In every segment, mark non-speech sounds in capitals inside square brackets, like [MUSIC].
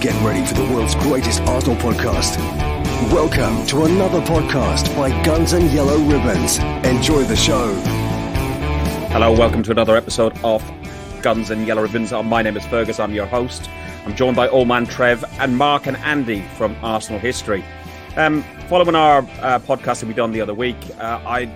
Get ready for the world's greatest Arsenal podcast. Welcome to another podcast by Guns and Yellow Ribbons. Enjoy the show. Hello, welcome to another episode of Guns and Yellow Ribbons. Uh, my name is Fergus, I'm your host. I'm joined by Old Man Trev and Mark and Andy from Arsenal History. Um, following our uh, podcast that we done the other week, uh, I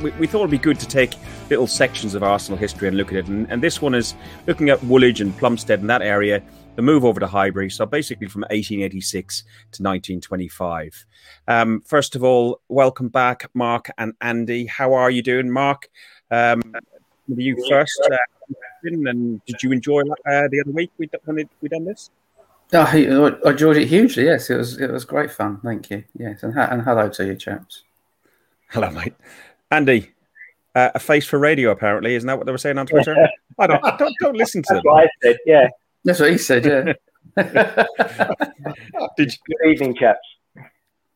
we, we, thought it'd be good to take little sections of Arsenal history and look at it. And, and this one is looking at Woolwich and Plumstead and that area, the move over to Highbury. So basically from 1886 to 1925. Um, first of all, welcome back, Mark and Andy. How are you doing, Mark? Um, you first. Uh, and did you enjoy uh, the other week we, when we done this? Oh, I enjoyed it hugely. Yes, it was it was great fun. Thank you. Yes, and, and hello to you, chaps. Hello, mate. Andy, uh, a face for radio. Apparently, isn't that what they were saying on Twitter? [LAUGHS] I don't, don't, don't listen to That's them. I said, yeah. That's what he said. Yeah. [LAUGHS] Did you... Good evening, chaps.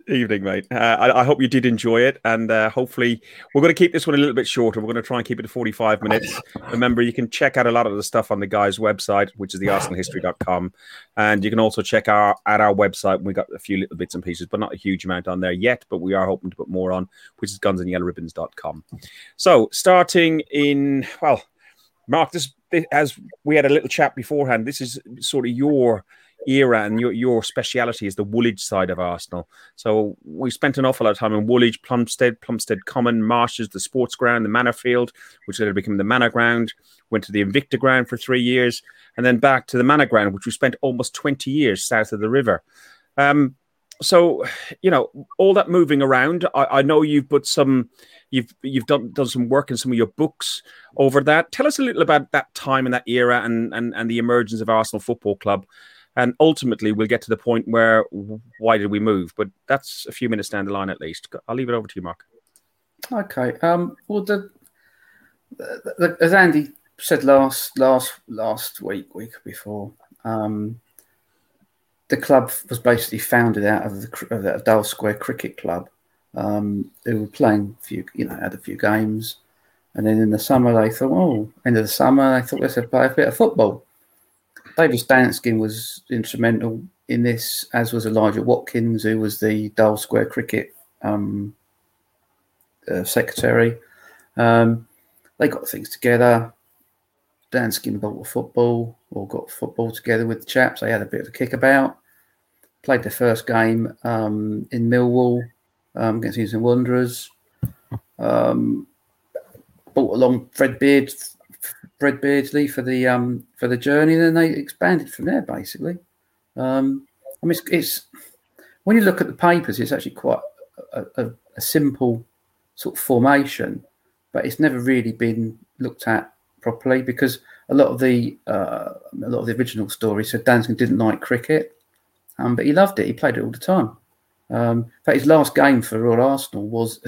Evening, mate. Uh, I, I, hope you did enjoy it, and uh, hopefully, we're going to keep this one a little bit shorter. We're going to try and keep it to 45 minutes. Remember, you can check out a lot of the stuff on the guy's website, which is the arsenalhistory.com, and you can also check our at our website. We got a few little bits and pieces, but not a huge amount on there yet. But we are hoping to put more on, which is gunsandyellowribbons.com. So, starting in well, Mark, this, this as we had a little chat beforehand. This is sort of your era and your, your speciality is the Woolwich side of Arsenal. So we spent an awful lot of time in Woolwich, Plumstead, Plumstead Common, Marshes, the sports ground, the Manor Field, which later became the Manor Ground, went to the Invicta Ground for three years, and then back to the Manor Ground, which we spent almost 20 years south of the river. Um, so you know all that moving around I, I, know you've put some you've you've done done some work in some of your books over that tell us a little about that time and that era and and, and the emergence of arsenal football club and ultimately, we'll get to the point where why did we move? But that's a few minutes down the line at least. I'll leave it over to you, Mark. Okay. Um, well, the, the, the, as Andy said last last last week, week before, um, the club was basically founded out of the, of the Dial Square Cricket Club, um, were playing a few, you know, had a few games, and then in the summer they thought, oh, end of the summer they thought let's play a bit of football. David Danskin was instrumental in this, as was Elijah Watkins, who was the Dial Square Cricket um, uh, secretary. Um, they got things together. Danskin bought a football or got football together with the chaps. They had a bit of a kick about. Played their first game um, in Millwall um, against Eastern Wanderers. Um, brought along Fred Beard Fred Beardsley for the um, for the journey, and then they expanded from there. Basically, um, I mean, it's, it's, when you look at the papers, it's actually quite a, a, a, simple sort of formation, but it's never really been looked at properly because a lot of the uh, a lot of the original story said Danskin didn't like cricket, um, but he loved it. He played it all the time. Um, in fact, his last game for Royal Arsenal was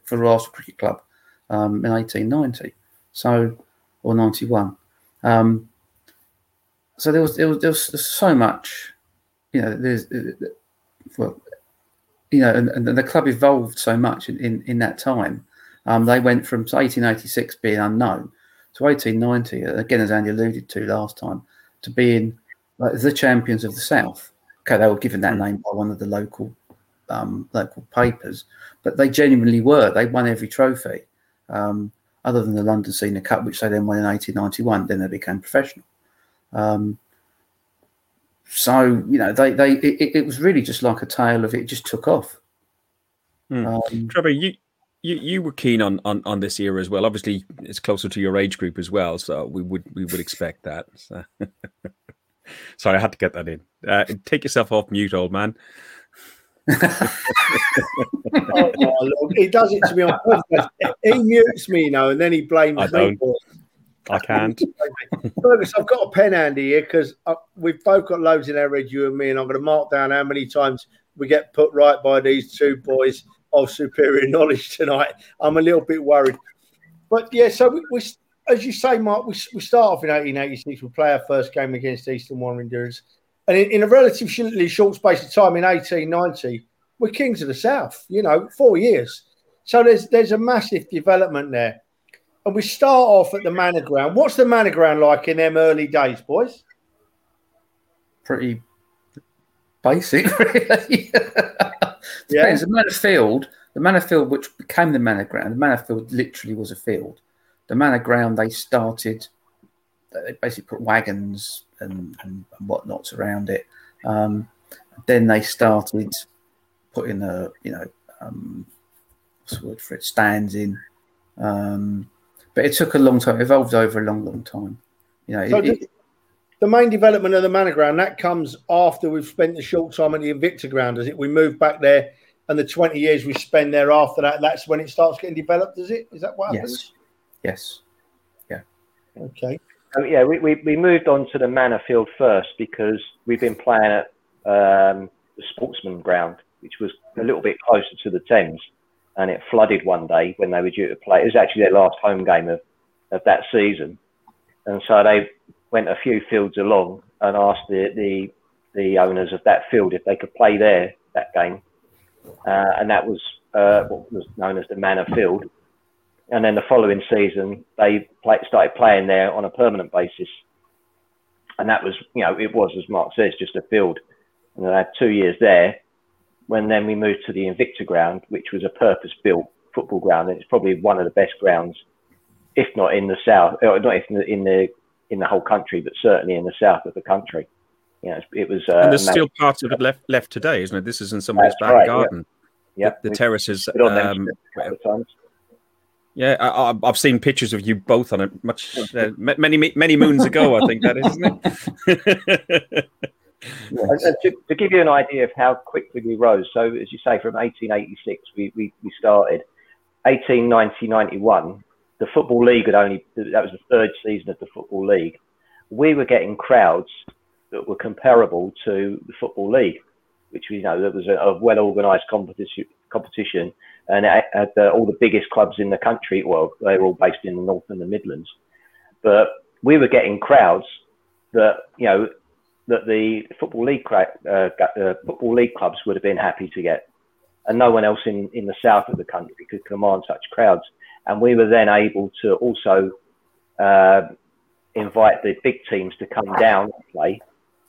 [LAUGHS] for Royal Arsenal Cricket Club um, in 1890. So or 91. Um, so there was, there was, there was so much, you know, there's, well, you know, and, and the club evolved so much in, in, in that time. Um, they went from 1886 being unknown to 1890, again, as Andy alluded to last time, to being like the champions of the South. Okay, they were given that name by one of the local um, local papers, but they genuinely were. They won every trophy. Um, other than the London Senior Cup, which they then won in 1891. Then they became professional. Um, so you know, they they it, it, was really just like a tale of it just took off. Um, Trevor, you. You, you were keen on, on, on this era as well. Obviously, it's closer to your age group as well, so we would we would expect that. So. [LAUGHS] Sorry, I had to get that in. Uh, take yourself off mute, old man oh, he does it to me on purpose. He mutes me, you know, and then he blames I don't. me. I can't. [LAUGHS] Fergus, I've got a pen handy here because uh, we've both got loads in our red, you and me, and I'm going to mark down how many times we get put right by these two boys of superior knowledge tonight. I'm a little bit worried. But yeah, so we, we as you say, Mark, we, we start off in 1886. We play our first game against Eastern Wanderers. And in, in a relatively short space of time in 1890, we're kings of the south, you know, four years. So there's there's a massive development there. And we start off at the Manor Ground. What's the Manor Ground like in them early days, boys? Pretty basic, [LAUGHS] really. Depends. The Manor Field, the Manor Field, which became the Manor Ground, the Manor Field literally was a field. The Manor Ground, they started, they basically put wagons and, and, and whatnots around it. Um, then they started putting a, you know, um, what's the word for it, stands in. Um, but it took a long time, it evolved over a long, long time. You know, So it- does- the main development of the Manor Ground that comes after we've spent the short time at the Invicta Ground, does it? We move back there, and the twenty years we spend there after that, that's when it starts getting developed, is it? Is that what happens? yes, yes. Yeah. Okay. Um, yeah, we, we, we moved on to the Manor Field first because we've been playing at um, the Sportsman Ground, which was a little bit closer to the Thames, and it flooded one day when they were due to play. It was actually their last home game of, of that season, and so they went a few fields along and asked the, the the owners of that field if they could play there that game, uh, and that was uh, what was known as the Manor Field. And then the following season they play, started playing there on a permanent basis, and that was you know it was as Mark says just a field, and I had two years there. When then we moved to the Invicta ground, which was a purpose-built football ground, and it's probably one of the best grounds, if not in the south, or not if in the in the, in the whole country, but certainly in the south of the country. You know, it was. Uh, and there's amazing. still parts of it left left today, isn't it? This is in somebody's That's back right, garden. yeah, The we terraces. put on them Um, a couple of times. yeah, I, I've seen pictures of you both on it much uh, many many moons ago. I think that is, isn't it? [LAUGHS] And, and to, to give you an idea of how quickly we rose, so as you say, from 1886 we, we, we started. 1890 91, the Football League had only, that was the third season of the Football League. We were getting crowds that were comparable to the Football League, which, you know, that was a, a well organised competition, competition and it had all the biggest clubs in the country. Well, they were all based in the North and the Midlands. But we were getting crowds that, you know, that the football league uh, uh, football league clubs would have been happy to get, and no one else in, in the south of the country could command such crowds. And we were then able to also uh, invite the big teams to come down and play.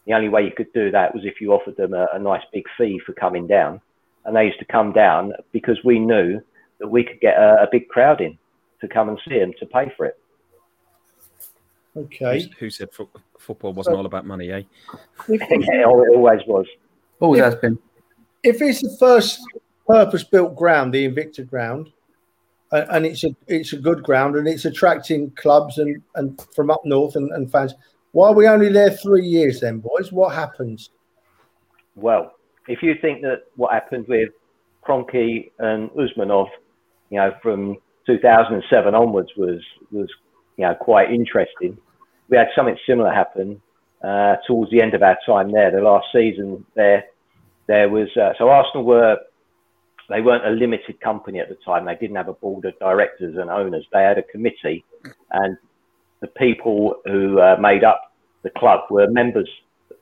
The only way you could do that was if you offered them a, a nice big fee for coming down, and they used to come down because we knew that we could get a, a big crowd in to come and see them to pay for it. Okay. Who said fo- football wasn't all about money, eh? [LAUGHS] it always was. Always If- has been. If it's the first purpose-built ground, the Invicta ground, and, and it's a it's a good ground and it's attracting clubs and, and from up north and, and fans, why are we only there three years then, boys? What happens? well. If you think that what happened with Kroenke and Usmanov, you know, from 2007 onwards was was you know quite interesting. We had something similar happen uh, towards the end of our time there. The last season there, there was uh, so Arsenal were they weren't a limited company at the time. They didn't have a board of directors and owners. They had a committee, and the people who uh, made up the club were members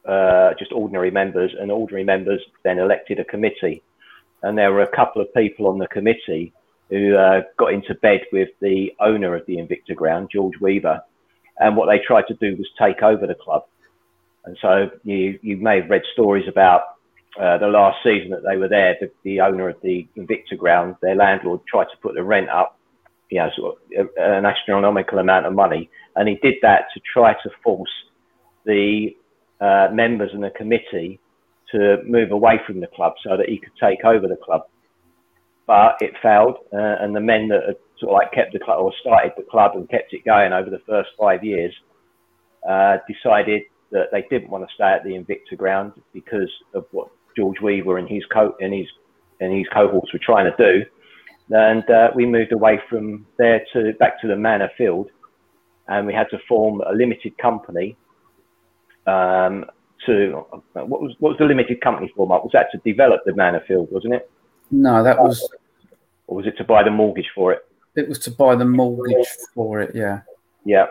uh, just ordinary members, and ordinary members then elected a committee. And there were a couple of people on the committee who uh, got into bed with the owner of the Invicta ground, George Weaver. And what they tried to do was take over the club. And so you, you may have read stories about uh, the last season that they were there, the, the owner of the Invicta ground, their landlord tried to put the rent up, you know, sort of an astronomical amount of money. And he did that to try to force the uh, members and the committee to move away from the club so that he could take over the club. But it failed, uh, and the men that had sort of like kept the club or started the club and kept it going over the first five years uh, decided that they didn't want to stay at the Invicta ground because of what George Weaver and his co and his and his cohorts were trying to do. And uh, we moved away from there to back to the Manor Field, and we had to form a limited company um, to what was what was the limited company for, Mark? Was that to develop the Manor Field, wasn't it, No, that was or was it to buy the mortgage for it? it was to buy the mortgage for it. Yeah. Yeah.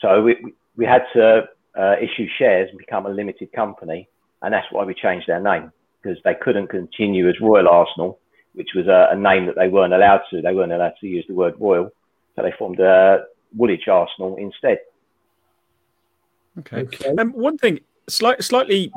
So we we had to uh, issue shares and become a limited company, and that's why we changed our name because they couldn't continue as Royal Arsenal, which was a, a name that they weren't allowed to. They weren't allowed to use the word Royal, so they formed uh, Woolwich Arsenal instead. Okay. Okay. Um, one thing, slight, slightly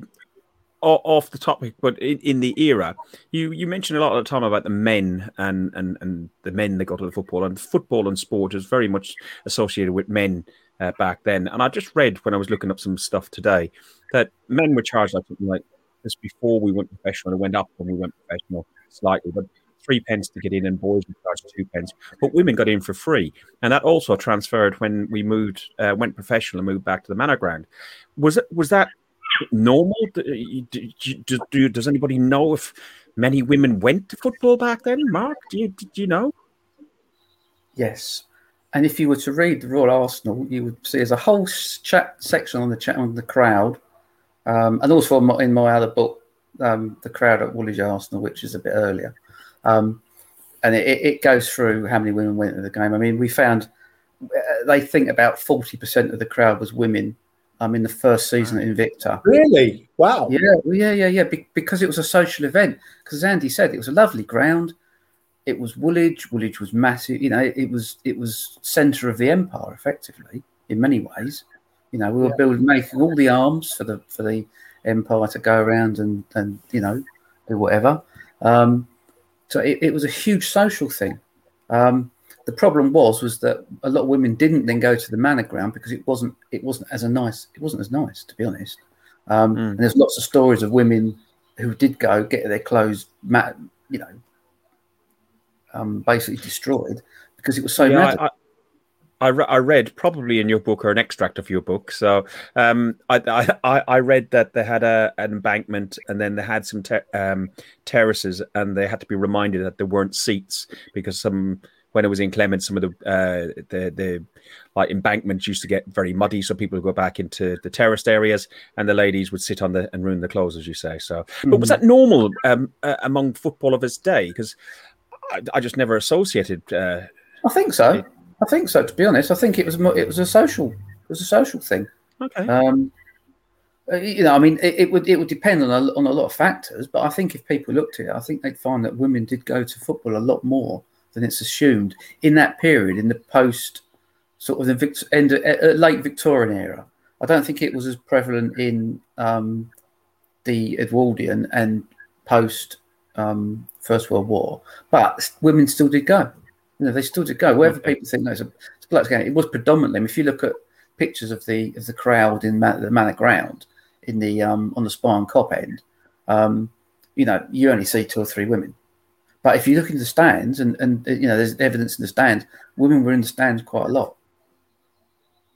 off the topic, but in, in, the era, you you mentioned a lot of the time about the men and and and the men that got to the football, and football and sport is very much associated with men uh, back then. And I just read when I was looking up some stuff today that men were charged like something like this before we went professional. It went up when we went professional slightly, but three pence to get in, and boys were charged two pence. But women got in for free, and that also transferred when we moved, uh, went professional, and moved back to the Manor Ground. Was it was that normal? Do, do, do, does anybody know if many women went to football back then? Mark, do you, do you know? Yes. And if you were to read the Royal Arsenal, you would see there's a whole chat section on the chat on the crowd, um, and also in my other book, um, the crowd at Woolwich Arsenal, which is a bit earlier, um, and it, it, goes through how many women went to the game. I mean, we found uh, they think about forty percent of the crowd was women um, in the first season at Invicta. Really? Wow. Yeah, yeah, yeah, yeah. Be- because it was a social event. Because Andy said, it was a lovely ground. It was Woolwich. Woolwich was massive. You know, it was it was centre of the empire, effectively, in many ways. You know, we were yeah. building, making all the arms for the for the empire to go around and and you know do whatever. Um, so it, it was a huge social thing. Um, the problem was was that a lot of women didn't then go to the manor ground because it wasn't it wasn't as a nice it wasn't as nice to be honest. Um, mm. And there's lots of stories of women who did go get their clothes, mat, you know, um, basically destroyed because it was so yeah, I, I, re- I, read probably in your book or an extract of your book. So um, I, I, I read that they had a, an embankment and then they had some ter- um, terraces and they had to be reminded that there weren't seats because some when it was inclement, some of the uh, the the like embankments used to get very muddy, so people would go back into the terraced areas, and the ladies would sit on the and ruin the clothes, as you say. So, but was mm-hmm. that normal um, uh, among football of its day? Because I, I, just never associated. Uh, I think so. It, I think so. To be honest, I think it was it was a social it was a social thing. Okay. Um, uh, you know, I mean, it, it, would it would depend on a, on a lot of factors, but I think if people looked at it, I think they'd find that women did go to football a lot more than it's assumed in that period, in the post sort of the end of, uh, late Victorian era. I don't think it was as prevalent in um, the Edwardian and post um, First World War, but women still did go. You know, they still did go. Wherever okay. people think there's a it's game, it was predominantly. I mean, if you look at pictures of the of the crowd in Man- the Manor Ground in the um, on the Spion Kop end, um, you know, you only see two or three women. But if you look in the stands, and, and you know, there's evidence in the stands, women were in the stands quite a lot.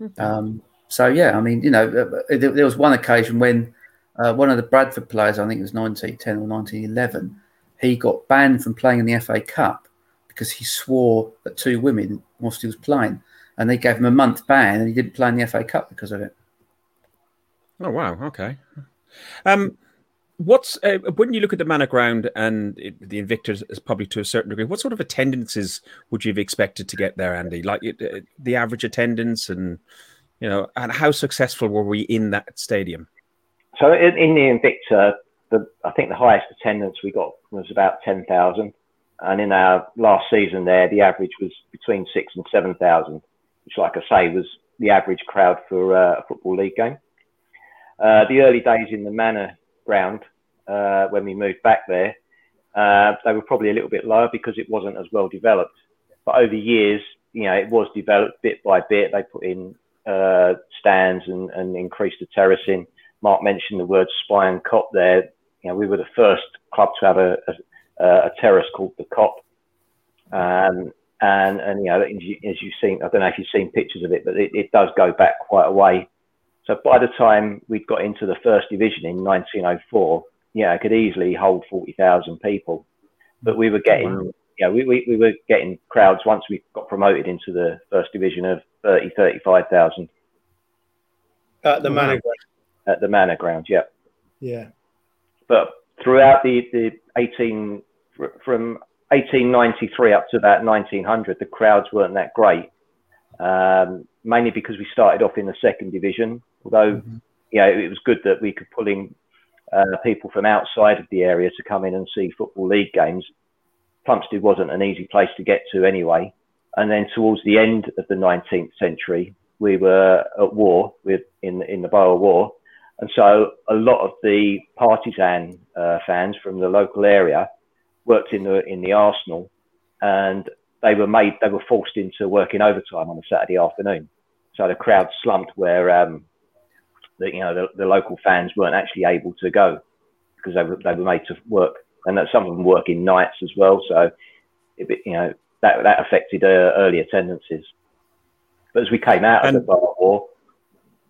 Okay. Um, so yeah, I mean, you know, uh, uh, there, there was one occasion when uh, one of the Bradford players, I think it was 1910 or 1911, he got banned from playing in the FA Cup because he swore at two women whilst he was playing, and they gave him a month ban, and he didn't play in the FA Cup because of it. Oh wow! Okay. Um, What's uh, when you look at the Manor Ground and it, the Invictus is probably to a certain degree? What sort of attendances would you have expected to get there, Andy? Like uh, the average attendance, and you know, and how successful were we in that stadium? So in, in the Invicta, the, I think the highest attendance we got was about ten thousand, and in our last season there, the average was between six and seven thousand, which, like I say, was the average crowd for uh, a football league game. Uh, the early days in the Manor ground uh, when we moved back there. Uh, they were probably a little bit lower because it wasn't as well developed. But over years, you know, it was developed bit by bit. They put in uh, stands and, and increased the terracing. Mark mentioned the word Spion Kop there. You know, we were the first club to have a, a, a terrace called the Kop. Um, and, and, you know, as, you, as you've seen, I don't know if you've seen pictures of it, but it, it does go back quite a way. So by the time we'd got into the first division in 1904, yeah, it could easily hold 40,000 people. But we were getting, wow. yeah, we, we, we were getting crowds once we got promoted into the first division of 30, 35,000. At the wow. Manor Ground. At the Manor Ground, yeah. Yeah. But throughout the, the 18, from 1893 up to about 1900, the crowds weren't that great. Um, mainly because we started off in the second division. Although, mm-hmm. you know, it was good that we could pull in uh, people from outside of the area to come in and see football league games. Plumstead wasn't an easy place to get to anyway. And then towards the end of the 19th century, we were at war with in in the Boer War, And so a lot of the partisan uh, fans from the local area worked in the in the Arsenal, and they were made they were forced into working overtime on a Saturday afternoon. So the crowd slumped where um, the, you know the, the local fans weren't actually able to go because they were they were made to work, and that some of them work in nights as well. So it, you know that that affected uh, early attendances. But as we came out and, of the Boer War,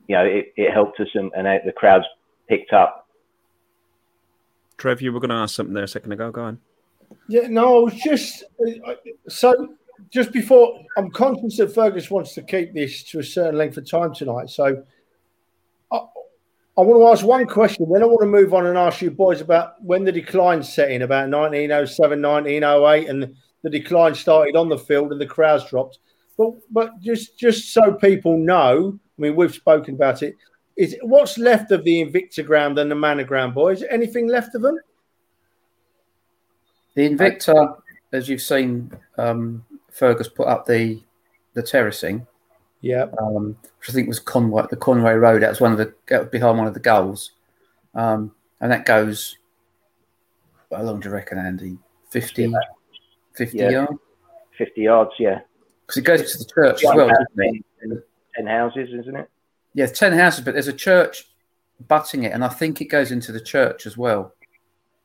you know, it, it helped us and, and the crowds picked up. Trev, you were going to ask something there a second ago. Go on. Yeah, no, I was just uh, so just before I'm conscious that Fergus wants to keep this to a certain length of time tonight. So I, I want to ask one question. Then I want to move on and ask you boys about when the decline set in about 1907, 1908, and the decline started on the field and the crowds dropped. But but just just so people know, I mean, we've spoken about it. Is what's left of the Invicta ground and the Manor ground, boys? Anything left of them? The Invicta, as you've seen, um, Fergus put up the the terracing. Yeah, um, which I think was Conway, the Conway Road. That was one of the that was behind one of the goals, um, and that goes. How long do you reckon, Andy? 50, yeah. 50 yeah. yards. Fifty yards, yeah. Because it goes to the church as well. Ten houses, isn't it? Yeah, ten houses, but there's a church butting it, and I think it goes into the church as well.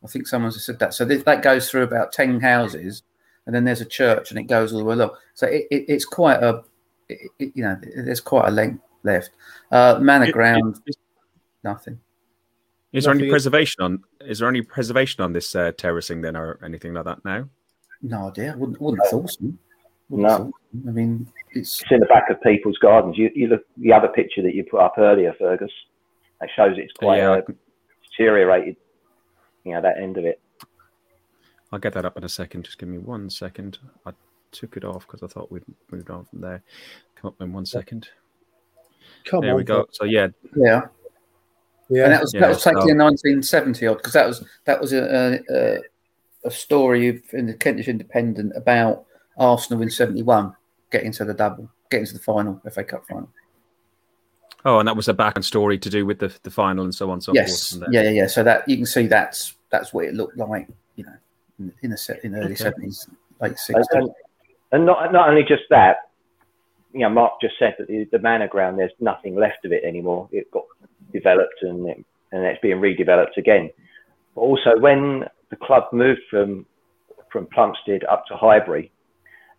I think someone's said that. So th- that goes through about ten houses, and then there's a church, and it goes all the way along. So it, it, it's quite a, it, you know, there's quite a length left. Uh, manor ground, nothing. Is there any preservation on? Is there any preservation on this uh, terracing then, or anything like that now? No idea. Wouldn't, wouldn't have thought so. No. I mean, it's... it's... in the back of people's gardens. You, you look the other picture that you put up earlier, Fergus. That shows it's quite yeah, uh, deteriorated. You know that end of it. I'll get that up in a second. Just give me one second. I took it off because I thought we'd moved on from there. Come up in one second. Come there on, we go. So yeah, yeah, yeah. And that was yeah, that was taken so... in 1970 odd because that was that was a, a, a story in the Kentish Independent about Arsenal in 71 getting to the double, get into the final, FA Cup final. Oh, and that was a background story to do with the, the final and so on and so yes. forth. Yeah, yeah, yeah. So that you can see that's that's what it looked like, you know, in, in the set in the early seventies, okay. late sixties. And, and, not not only just that, you know, Mark just said that the, the manor ground, there's nothing left of it anymore. It got developed and it, and it's being redeveloped again. But also, when the club moved from from Plumstead up to Highbury,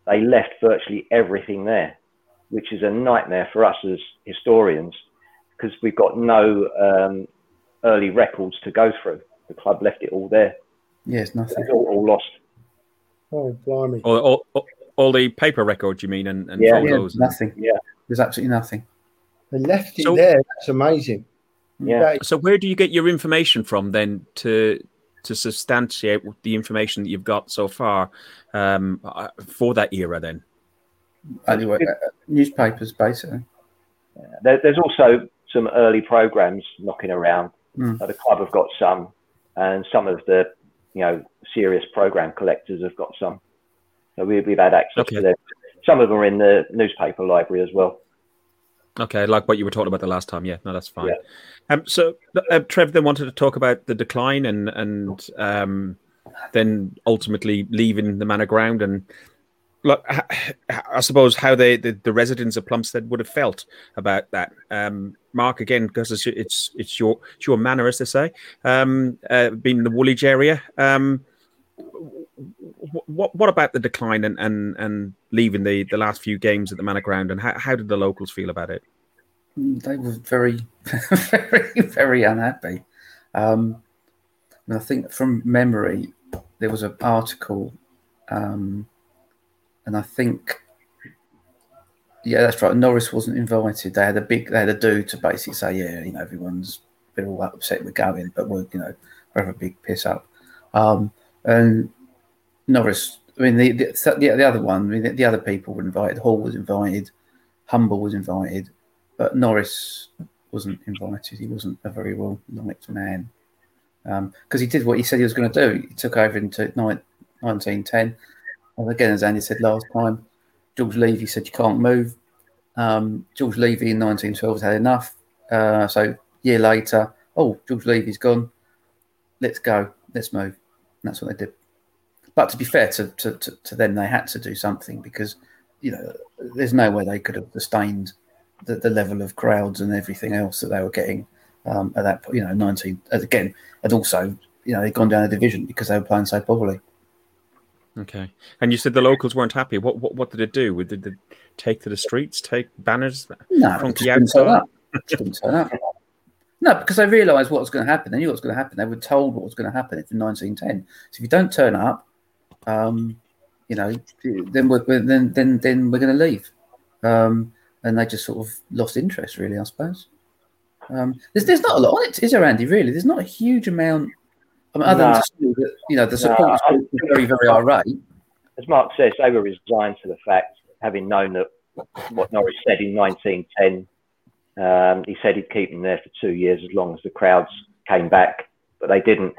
they left virtually everything there, which is a nightmare for us as historians because we've got no um, early records to go through. The club left it all there. Yes, nothing. It's all, all, lost. Oh, blimey. All, all, all, the paper records, you mean, and, and yeah, photos? Yeah, nothing. Yeah. There's absolutely nothing. They left it so, there. That's amazing. Yeah. So where do you get your information from then to to substantiate the information that you've got so far um, uh, for that era then? Anyway, uh, newspapers basically. Yeah. There, there's also some early programs knocking around. Mm. Uh, the club have got some, and some of the you know serious program collectors have got some. So we, we've had access okay. to them. Some of them are in the newspaper library as well. Okay, like what you were talking about the last time. Yeah, no, that's fine. Yeah. Um, so uh, Trev then wanted to talk about the decline and and um, then ultimately leaving the manor ground and look, I suppose how they the, the residents of Plumstead would have felt about that. Um, Mark again because it's it's it's your it's your manor as they say. Um, uh, being in the Woolwich area. Um, what what about the decline and, and, and leaving the, the last few games at the Manor Ground and how, how did the locals feel about it? They were very, [LAUGHS] very, very unhappy. Um, I think from memory, there was an article, um, and I think, yeah, that's right. Norris wasn't invited. They had a big, they had a do to basically say, yeah, you know, everyone's been all upset we're going, but we're, you know, we have a big piss up. Um, and Norris, I mean, the the, the, the other one, I mean, the, the, other people were invited. Hall was invited, Humble was invited, but Norris wasn't invited. He wasn't a very well liked man because um, he did what he said he was going to do. He took over into 1910. Well, again, as Andy said last time, George Leavey said you can't move. Um, George Leavey in 1912 had enough, uh, so year later, oh, George Leavey's gone. Let's go. Let's move. That's what they did. But to be fair to, to, to, to them, they had to do something because, you know, there's no way they could have sustained the, the level of crowds and everything else that they were getting um, at that point, you know, 19, again, and also, you know, they'd gone down a division because they were playing so poorly. Okay. And you said the locals weren't happy. What what, what did it do? Did they take to the streets, take banners no, from the outside? didn't turn up. No, because they realised what was going to happen. They knew what was going to happen. They were told what was going to happen in 1910. So if you don't turn up, um, you know, then we're then then then we're going to leave. Um, and they just sort of lost interest, really, I suppose. Um, there's there's not a lot on it, is there, Andy? Really, there's not a huge amount. I mean, other nah. than that, you know, the support nah, is very very irate. As Mark says, they were resigned to the fact, having known that what Norris said in 1910 um, he said he'd keep them there for two years as long as the crowds came back, but they didn't.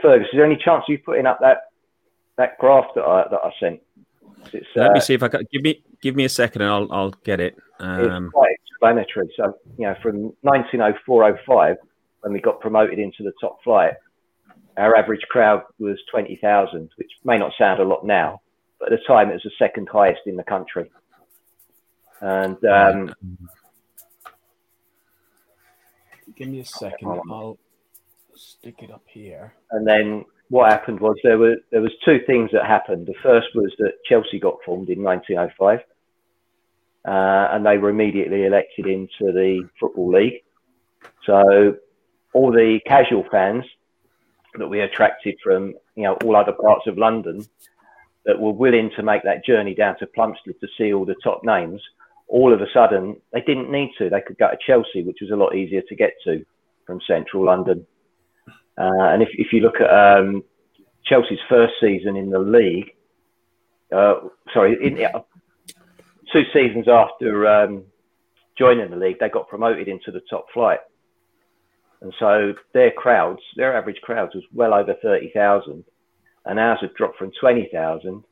Fergus, is there any chance of you putting up that that graph that I that I sent? Let uh, me see if I can give me give me a second and I'll I'll get it. Um, it's quite explanatory. So you know, from 1904-05, when we got promoted into the top flight, our average crowd was 20,000, which may not sound a lot now, but at the time it was the second highest in the country. And um, give me a second. I'll stick it up here. And then what happened was there were there was two things that happened. The first was that Chelsea got formed in 1905, uh, and they were immediately elected into the football league. So all the casual fans that we attracted from you know all other parts of London that were willing to make that journey down to Plumstead to see all the top names all of a sudden they didn't need to. They could go to Chelsea, which was a lot easier to get to from central London. Uh, and if, if you look at um, Chelsea's first season in the league, uh, sorry, in, uh, two seasons after um, joining the league, they got promoted into the top flight. And so their crowds, their average crowds was well over 30,000. And ours had dropped from 20,000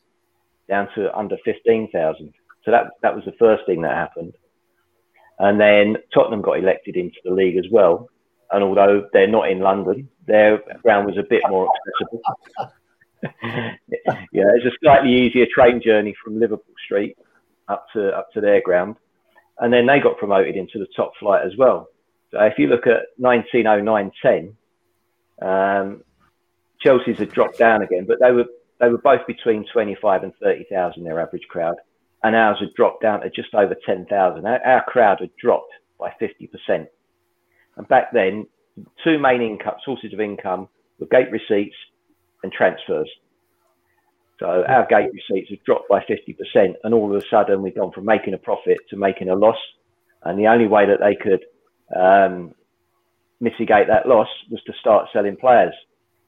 down to under 15,000. So that that was the first thing that happened. And then Tottenham got elected into the league as well. And although they're not in London, their ground was a bit more accessible. [LAUGHS] yeah, it's a slightly easier train journey from Liverpool Street up to up to their ground. And then they got promoted into the top flight as well. So if you look at 1909-10, um, Chelsea's had dropped down again, but they were they were both between 25 and 30,000 their average crowd and ours had dropped down to just over 10,000. Our, our, crowd had dropped by 50%. And back then, two main income sources of income were gate receipts and transfers. So our gate receipts had dropped by 50%, and all of a sudden we'd gone from making a profit to making a loss. And the only way that they could um, mitigate that loss was to start selling players.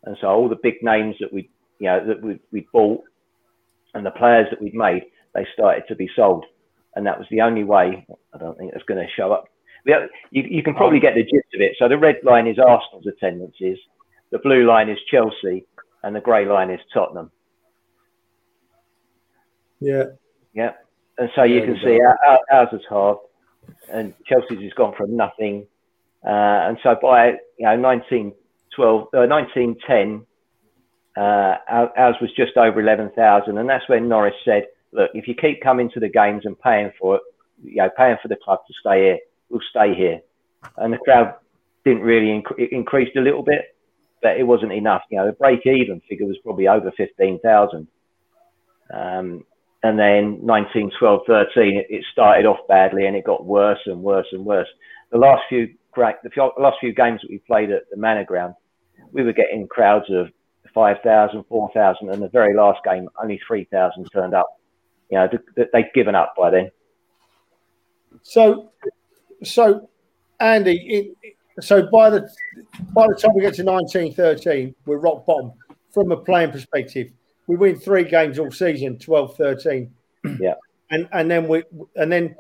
And so all the big names that we, you know, that we we bought, and the players that we'd made, they started to be sold. And that was the only way, I don't think it's going to show up. You, you can probably get the gist of it. So the red line is Arsenal's attendances, the blue line is Chelsea, and the grey line is Tottenham. Yeah. Yeah. And so you yeah, can see our, ours is hard, and Chelsea's has gone from nothing. Uh, and so by you know 1912, uh, 1910, uh, ours was just over 11,000, and that's when Norris said, look, if you keep coming to the games and paying for it, you know, paying for the club to stay here, we'll stay here. And the crowd didn't really inc- a little bit, but it wasn't enough. You know, the break-even figure was probably over fifteen thousand. Um, and then 1912 13, it, it, started off badly and it got worse and worse and worse. The last few great, the last few games that we played at the Manor Ground, we were getting crowds of 5,000, 4,000, and the very last game, only 3,000 turned up you know, they've given up by then. So, so Andy, it, so by the by the time we get to 1913, we're rock bottom from a playing perspective. We win three games all season, 12, 13. [CLEARS THROAT] Yeah. And and then we and then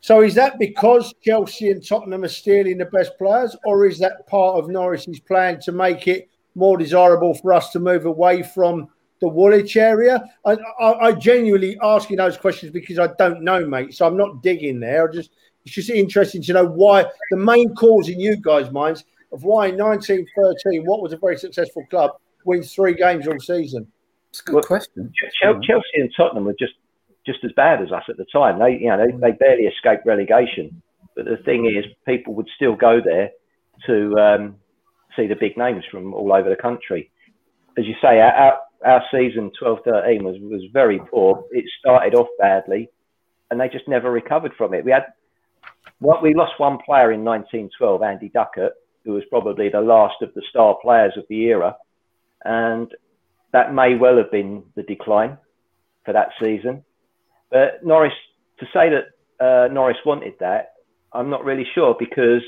so is that because Chelsea and Tottenham are stealing the best players, or is that part of Norris's plan to make it more desirable for us to move away from the Woolwich area? I, I, I genuinely asking those questions because I don't know, mate. So I'm not digging there. I just It's just interesting to know why the main cause in you guys' minds of why 1913, what was a very successful club, wins three games all season. It's a good well, question. Chelsea and Tottenham were just just as bad as us at the time. They, you know, they, they barely escaped relegation. But the thing is, people would still go there to um, see the big names from all over the country. As you say, our, our season 12-13 was, was very poor. It started off badly, and they just never recovered from it. We had well, we lost one player in 1912, Andy Ducat, who was probably the last of the star players of the era, and that may well have been the decline for that season. But Norris, to say that uh, Norris wanted that, I'm not really sure because,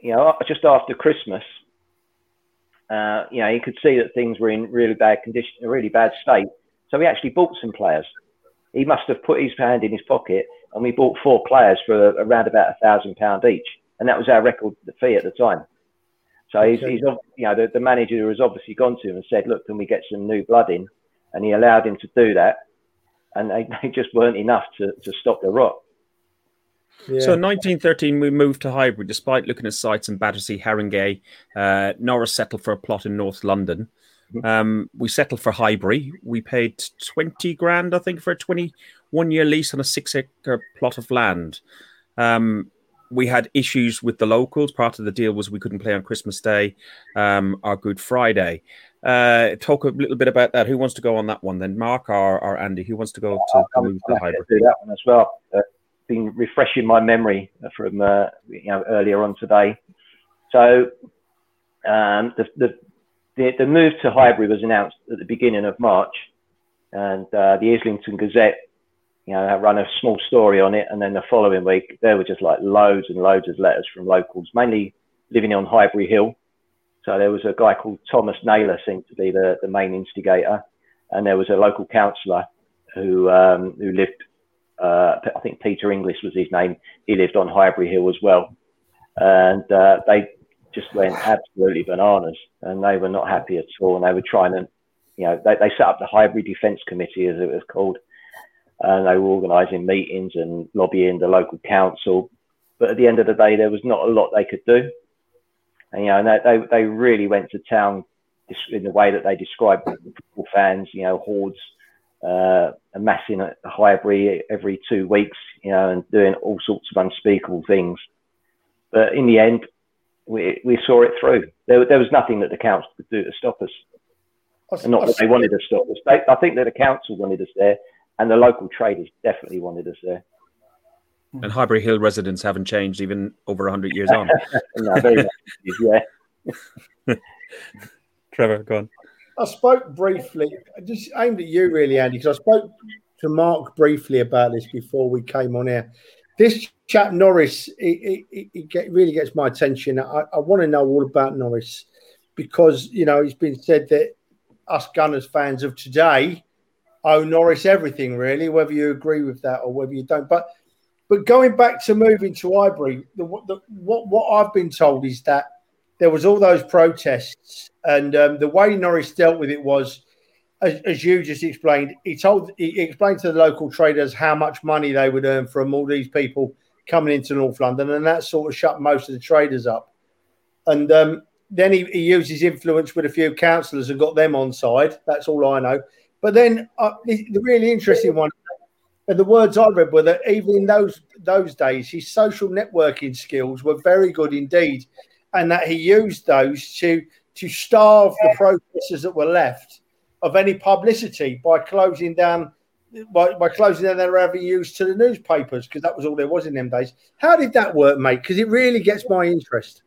you know, just after Christmas, uh, you know, he could see that things were in really bad condition, a really bad state. So he actually bought some players. He must have put his hand in his pocket, and we bought four players for around about a thousand pound each, and that was our record fee at the time. So he's, he's you know, the, the manager has obviously gone to him and said, "Look, can we get some new blood in?" And he allowed him to do that, and they, [LAUGHS] they just weren't enough to, to stop the rot. Yeah. So in 1913, we moved to Highbury. Despite looking at sites in Battersea, Haringey, uh, Norris settled for a plot in North London. Mm-hmm. Um, we settled for Highbury. We paid 20 grand, I think, for a 21 year lease on a six acre plot of land. Um, we had issues with the locals. Part of the deal was we couldn't play on Christmas Day um, or Good Friday. Uh, talk a little bit about that. Who wants to go on that one then? Mark or, or Andy? Who wants to go to, to to Highbury? Do that one as well. Uh, been refreshing my memory from uh, you know earlier on today. So um, the, the, the the move to Highbury was announced at the beginning of March, and uh, the Islington Gazette, you know, ran a small story on it, and then the following week there were just like loads and loads of letters from locals, mainly living on Highbury Hill. So there was a guy called Thomas Naylor seemed to be the, the main instigator, and there was a local councillor who um, who lived uh, I think Peter Inglis was his name. He lived on Highbury Hill as well, and uh, they just went absolutely bananas, and they were not happy at all. And they were trying to, you know, they, they set up the Highbury Defence Committee, as it was called, and they were organising meetings and lobbying the local council. But at the end of the day, there was not a lot they could do, and you know, they they, really went to town in the way that they described the football fans, you know, hordes uh, amassing at Highbury every two weeks, you know, and doing all sorts of unspeakable things. But in the end, we, we saw it through. There, there was nothing that the council could do to stop us. and not that they wanted to stop us. They, I think that the council wanted us there, and the local traders definitely wanted us there. And Highbury Hill residents haven't changed even over 100 years on. [LAUGHS] no, very much, yeah. [LAUGHS] Trevor, go on. I spoke briefly, just aimed at you really, Andy, because I spoke to Mark briefly about this before we came on air. This chap Norris, it, it, it get, really gets my attention. I, I want to know all about Norris because you know it's been said that us Gunners fans of today owe Norris everything, really, whether you agree with that or whether you don't. But but going back to moving to Highbury, the, the, what what I've been told is that there was all those protests, and um, the way Norris dealt with it was, as, as, you just explained, he told he explained to the local traders how much money they would earn from all these people coming into North London, and that sort of shut most of the traders up. And um, then he, he, used his influence with a few councillors and got them on side. That's all I know. But then uh, the, the really interesting one, and the words I read were that even in those those days, his social networking skills were very good indeed and that he used those to to starve the protesters that were left of any publicity by closing down by, by closing down their avenues to the newspapers because that was all there was in them days. How did that work, mate? Because it really gets my interest.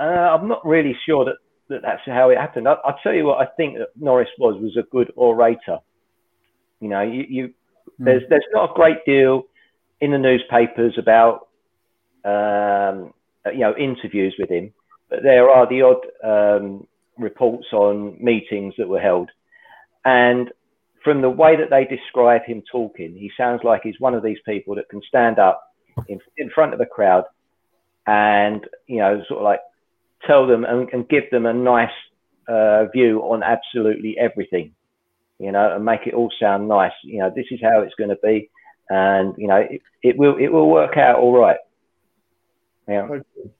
Uh, I'm not really sure that, that that's how it happened. I, will tell you what I think that Norris was was a good orator. You know, you, you hmm. there's there's not a great deal in the newspapers about um, you know interviews with him, but there are the odd um, reports on meetings that were held, and from the way that they describe him talking, he sounds like he's one of these people that can stand up in, in front of a crowd and you know sort of like tell them and, and give them a nice uh, view on absolutely everything, you know, and make it all sound nice. You know, this is how it's going to be. and you know it, it will it will work out all right. Yeah.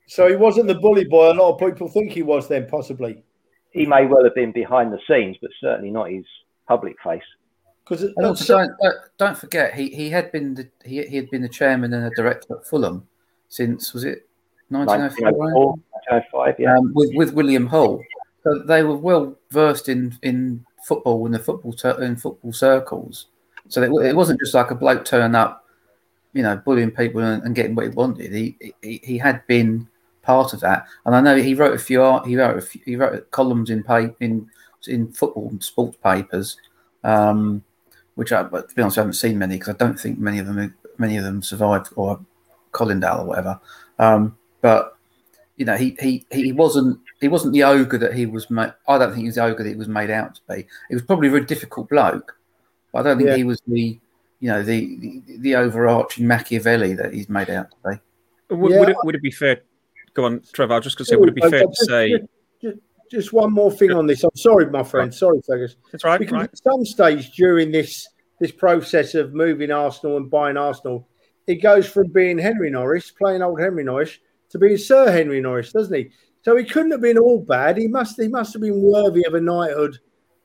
So he wasn't the bully boy. A lot of people think he was. Then possibly he may well have been behind the scenes, but certainly not his public face. Because don't, don't forget he, he had been the, he, he had been the chairman and a director at Fulham since was it 1904? 1905, yeah. Um, with with William Hall, so they were well versed in in football in the football ter- in football circles. So it, it, wasn't just like a bloke turn up, you know, bullying people and, and getting what he wanted. He, he, he had been part of that, and I know he wrote a few art. He wrote a few, he wrote columns in pay, in in football and sports papers, um, which I, but to be honest, I haven't seen many because I don't think many of them many of them survived or Colindale or whatever. Um, but you know, he he he wasn't he wasn't the ogre that he was. Made, I don't think he was the ogre that he was made out to be. He was probably a very difficult bloke, but I don't think yeah. he was the you know the, the, the overarching Machiavelli that he's made out to be. Would, yeah. would, it, would it be fair? Go on, Trevor. I was just going to say, would it be fair to say? Just, just, one more thing on this. I'm sorry, my friend. Sorry, Fergus. That's right. Because right. at some stage during this this process of moving Arsenal and buying Arsenal, it goes from being Henry Norris, playing old Henry Norris, to being Sir Henry Norris, doesn't he? So he couldn't have been all bad. He must he must have been worthy of a knighthood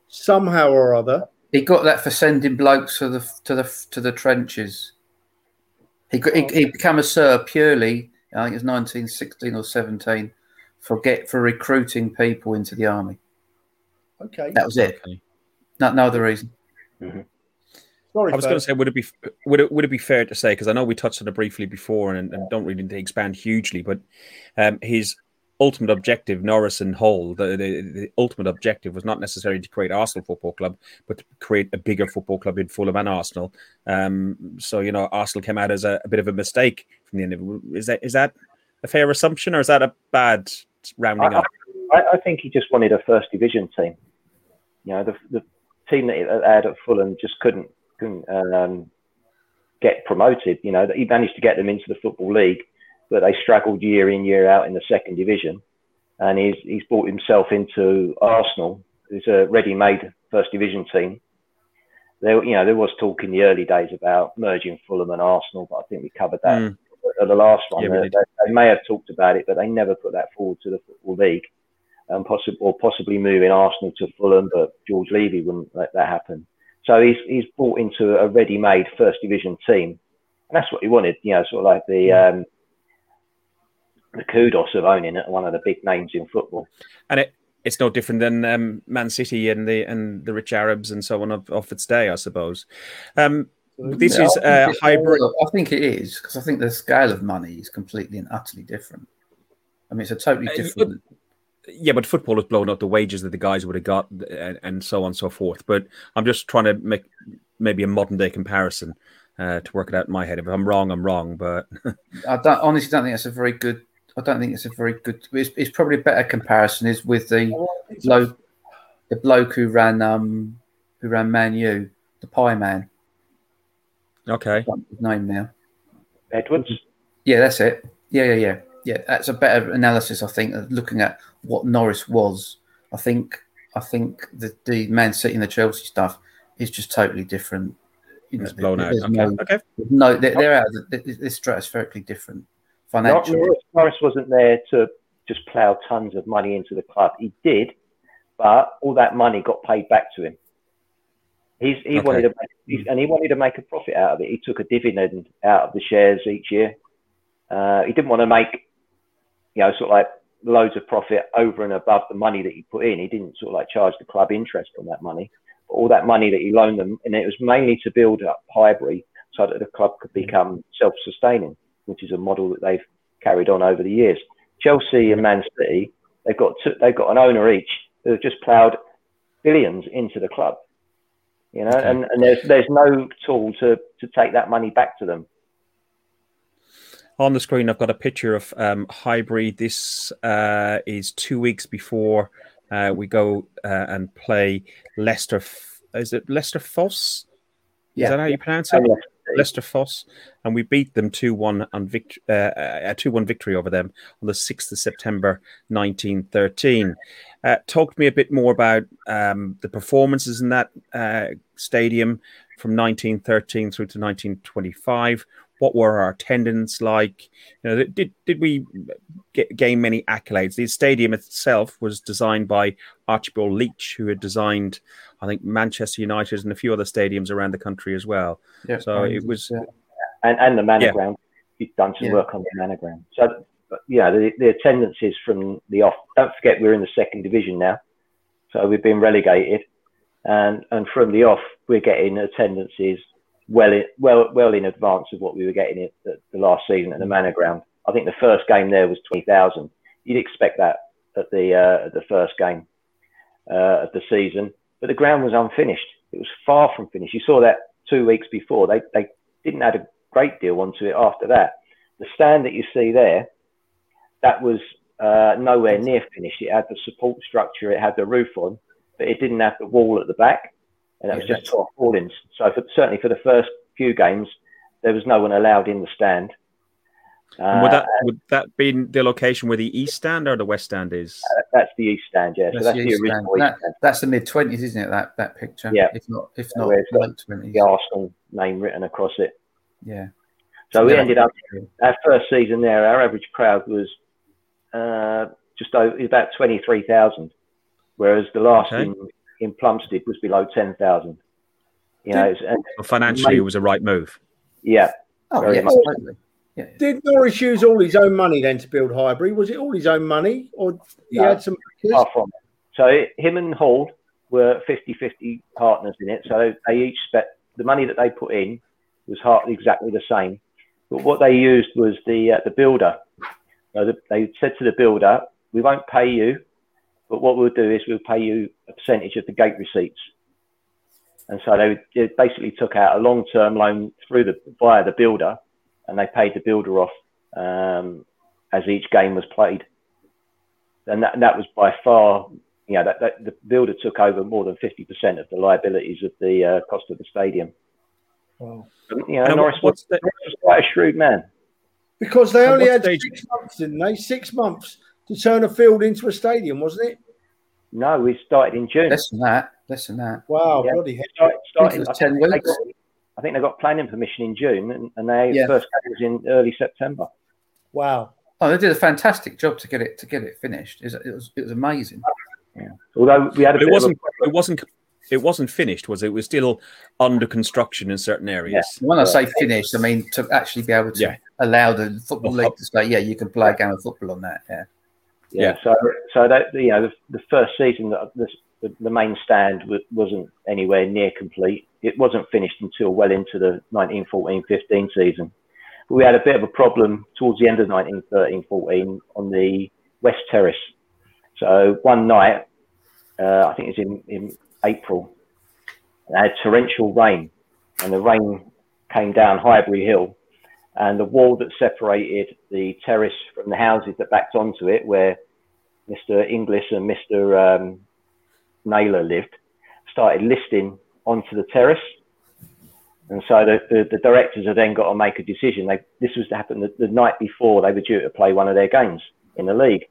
somehow or other. He got that for sending blokes to the to the to the trenches. He he, he became a sir purely. I think it was 1916 or 17 for get for recruiting people into the army. Okay, that was it. Okay. No, no other reason. Mm-hmm. Sorry, I was going to say, would it be would it would it be fair to say because I know we touched on it briefly before and, and don't really need to expand hugely, but um, his ultimate objective, Norris and Hall, the, the, the, ultimate objective was not necessarily to create Arsenal Football Club, but to create a bigger football club in Fulham and Arsenal. Um, so you know, Arsenal came out as a, a, bit of a mistake from the end of it. Is that is that a fair assumption, or is that a bad rounding I, up? I, I think he just wanted a first division team. You know, the, the team that he had at Fulham just couldn't couldn't um, get promoted. You know, he managed to get them into the football league, but they struggled year in year out in the second division. And he's he's brought himself into Arsenal. It's a ready-made first division team. There, you know, there was talk in the early days about merging Fulham and Arsenal, but I think we covered that mm. at the last one. Yeah, they, they, may have talked about it, but they never put that forward to the football league, um, possibly or possibly moving Arsenal to Fulham, but George Leavey wouldn't let that happen. So he's he's brought into a ready-made first division team, and that's what he wanted. You know, sort of like the um, the kudos of owning it, one of the big names in football. And it it's no different than um, Man City and the and the rich Arabs and so on of, of its day, I suppose. Um, this yeah, is a hybrid. I think it is because I think the scale of money is completely and utterly different. I mean, it's a totally uh, different. Uh, yeah, but football has blown up the wages that the guys would have got, and, and so on and so forth. But I'm just trying to make maybe a modern day comparison uh, to work it out in my head. If I'm wrong, I'm wrong. But I don't, honestly don't think that's a very good. I don't think it's a very good. It's, it's probably a better comparison is with the bloke, the bloke who ran um who ran Man U, the Pie Man. Okay, his name now. Edwards. Yeah, that's it. Yeah, yeah, yeah yeah, that's a better analysis, I think, of looking at what Norris was. I think I think the, the Man City and the Chelsea stuff is just totally different. You know, it's blown out. Okay. No, okay. no they're, they're out. It's stratospherically different financially. Norris wasn't there to just plough tons of money into the club. He did, but all that money got paid back to him. He's, he okay. wanted to, make, and he wanted to make a profit out of it. He took a dividend out of the shares each year. Uh, he didn't want to make you know, sort of like loads of profit over and above the money that he put in. He didn't sort of like charge the club interest on that money. But all that money that he loaned them, and it was mainly to build up Highbury so that the club could become self-sustaining, which is a model that they've carried on over the years. Chelsea and Man City, they've got two, they've got an owner each who have just ploughed billions into the club. You know, okay. and, and there's there's no tool to to take that money back to them on the screen, I've got a picture of um, Highbury. This uh, is two weeks before uh, we go uh, and play Leicester. Is it Leicester Fosse? Yeah. Is that how you pronounce it? Leicester Fosse, and we beat them two one on vict- uh, a two one victory over them on the sixth of September, nineteen thirteen. Uh, talk to me a bit more about um, the performances in that uh, stadium from 1913 through to 1925. What were our attendance like? You know, did did we get, gain many accolades? The stadium itself was designed by Archibald Leitch, who had designed, I think, Manchester United and a few other stadiums around the country as well. Yeah, So it was, yeah. and, and the manor Yeah. ground. You've done some Yeah. work on the manor ground. So, yeah, the, the attendances from the off. Don't forget, we're in the second division now, so we've been relegated, and and from the off, we're getting attendances well in, well well in advance of what we were getting at the, the last season at the manor ground. I think the first game there was twenty thousand. You'd expect that at the uh, at the first game uh, of the season, but the ground was unfinished. It was far from finished. You saw that two weeks before. They they didn't add a great deal onto it after that. The stand that you see there, that was uh, nowhere near finished. It had the support structure, it had the roof on, but it didn't have the wall at the back, and that was just top fallings. So for, certainly for the first few games, there was no one allowed in the stand. And would Uh, that would that be the location where the east stand or the west stand is? that's the east stand, yeah. That's so that's the the, original Stand. east stand. That's the mid twenties, isn't it? That that picture. Yeah. If not, if not where it's got late. The Arsenal name written across it. Yeah. So we Yeah. ended up our first season there. Our average crowd was uh, just over about twenty three thousand, whereas the last Okay. in, in Plumstead was below ten thousand. You know, it's, and, So financially, it was a right move. yeah, Oh Very yeah, much. totally. Yeah. Did Norris use all his own money then to build Highbury? Was it all his own money, or he No. had some? far from it. So him and Hall were 50-50 partners in it. So they each spent the money that they put in was hardly exactly the same. But what they used was the uh, the builder. So the, they said to the builder, "We won't pay you, but what we'll do is we'll pay you a percentage of the gate receipts." And so they, they basically took out a long-term loan through the via the builder, and they paid the builder off um, as each game was played and that, that was by far, you know, that, that the builder took over more than 50% of the liabilities of the uh, cost of the stadium. Wow. You know, Now, Norris, was, the, Norris was quite a shrewd man. Because they At only had stage- six months, didn't they? Six months to turn a field into a stadium, wasn't it? No, we started in June. Less than that. Less than that. Wow, Yeah. bloody hell. Started, started, it was I, think 10 weeks. Got, I think they got planning permission in June, and, and they Yeah. first game was in early September. Wow. Oh, they did a fantastic job to get it to get it finished. It was it was, it was amazing. Although we had a it wasn't. a, It wasn't. It wasn't finished, was it? It was still under construction in certain areas. When I say finished, I mean to actually be able to Yeah. allow the football league to say, yeah, you can play a game of football on that. Yeah. yeah. Yeah. So, so that you know, the, the first season, the, the, the main stand wa- wasn't anywhere near complete. It wasn't finished until well into the 1914-15 season. But we had a bit of a problem towards the end of 1913-14 on the West Terrace. So one night, uh, I think it was in, in April, I had torrential rain, and the rain came down Highbury Hill, and the wall that separated the terrace from the houses that backed onto it, where Mr. Inglis and Mr. Um, Naylor lived, started listing onto the terrace. And so the, the, the directors have then got to make a decision. They, this was to happen the, the night before they were due to play one of their games in the league,